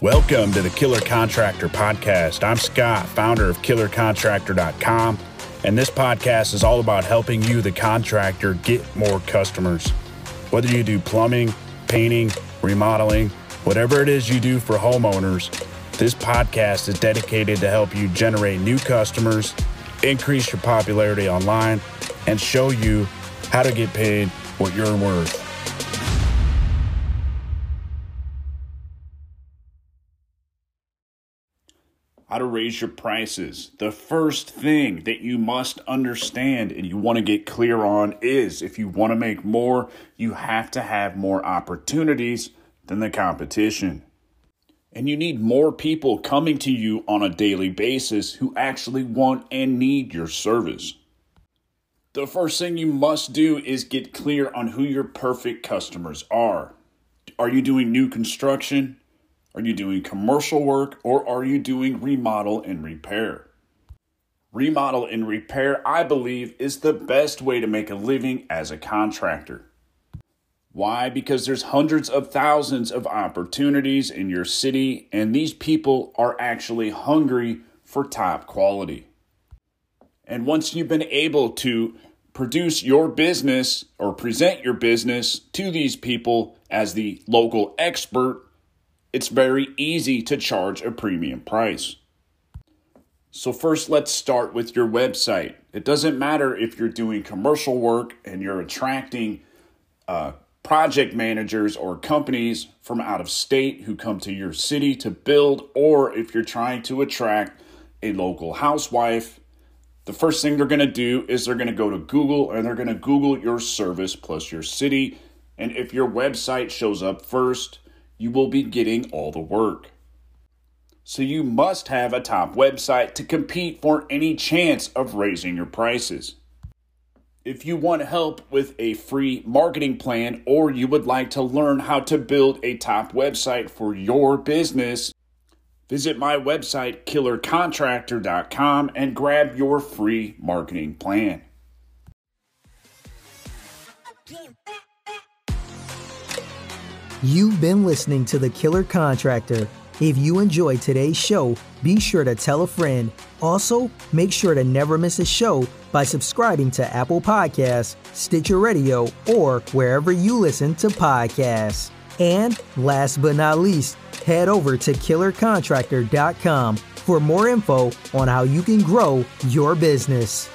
Welcome to the Killer Contractor Podcast. I'm Scott, founder of KillerContractor.com, and this podcast is all about helping you, the contractor, get more customers. Whether you do plumbing, painting, remodeling, whatever it is you do for homeowners, this podcast is dedicated to help you generate new customers, increase your popularity online, and show you how to get paid what you're worth. How to raise your prices. The first thing that you must understand and you want to get clear on is if you want to make more, you have to have more opportunities than the competition. And you need more people coming to you on a daily basis who actually want and need your service. The first thing you must do is get clear on who your perfect customers are. Are you doing new construction? Are you doing commercial work or are you doing remodel and repair? Remodel and repair, I believe, is the best way to make a living as a contractor. Why? Because there's hundreds of thousands of opportunities in your city, and these people are actually hungry for top quality. And once you've been able to produce your business or present your business to these people as the local expert, it's very easy to charge a premium price. So, first, let's start with your website. It doesn't matter if you're doing commercial work and you're attracting uh, project managers or companies from out of state who come to your city to build, or if you're trying to attract a local housewife. The first thing they're going to do is they're going to go to Google and they're going to Google your service plus your city. And if your website shows up first, you will be getting all the work. So you must have a top website to compete for any chance of raising your prices. If you want help with a free marketing plan or you would like to learn how to build a top website for your business, visit my website killercontractor.com and grab your free marketing plan. You've been listening to The Killer Contractor. If you enjoyed today's show, be sure to tell a friend. Also, make sure to never miss a show by subscribing to Apple Podcasts, Stitcher Radio, or wherever you listen to podcasts. And last but not least, head over to killercontractor.com for more info on how you can grow your business.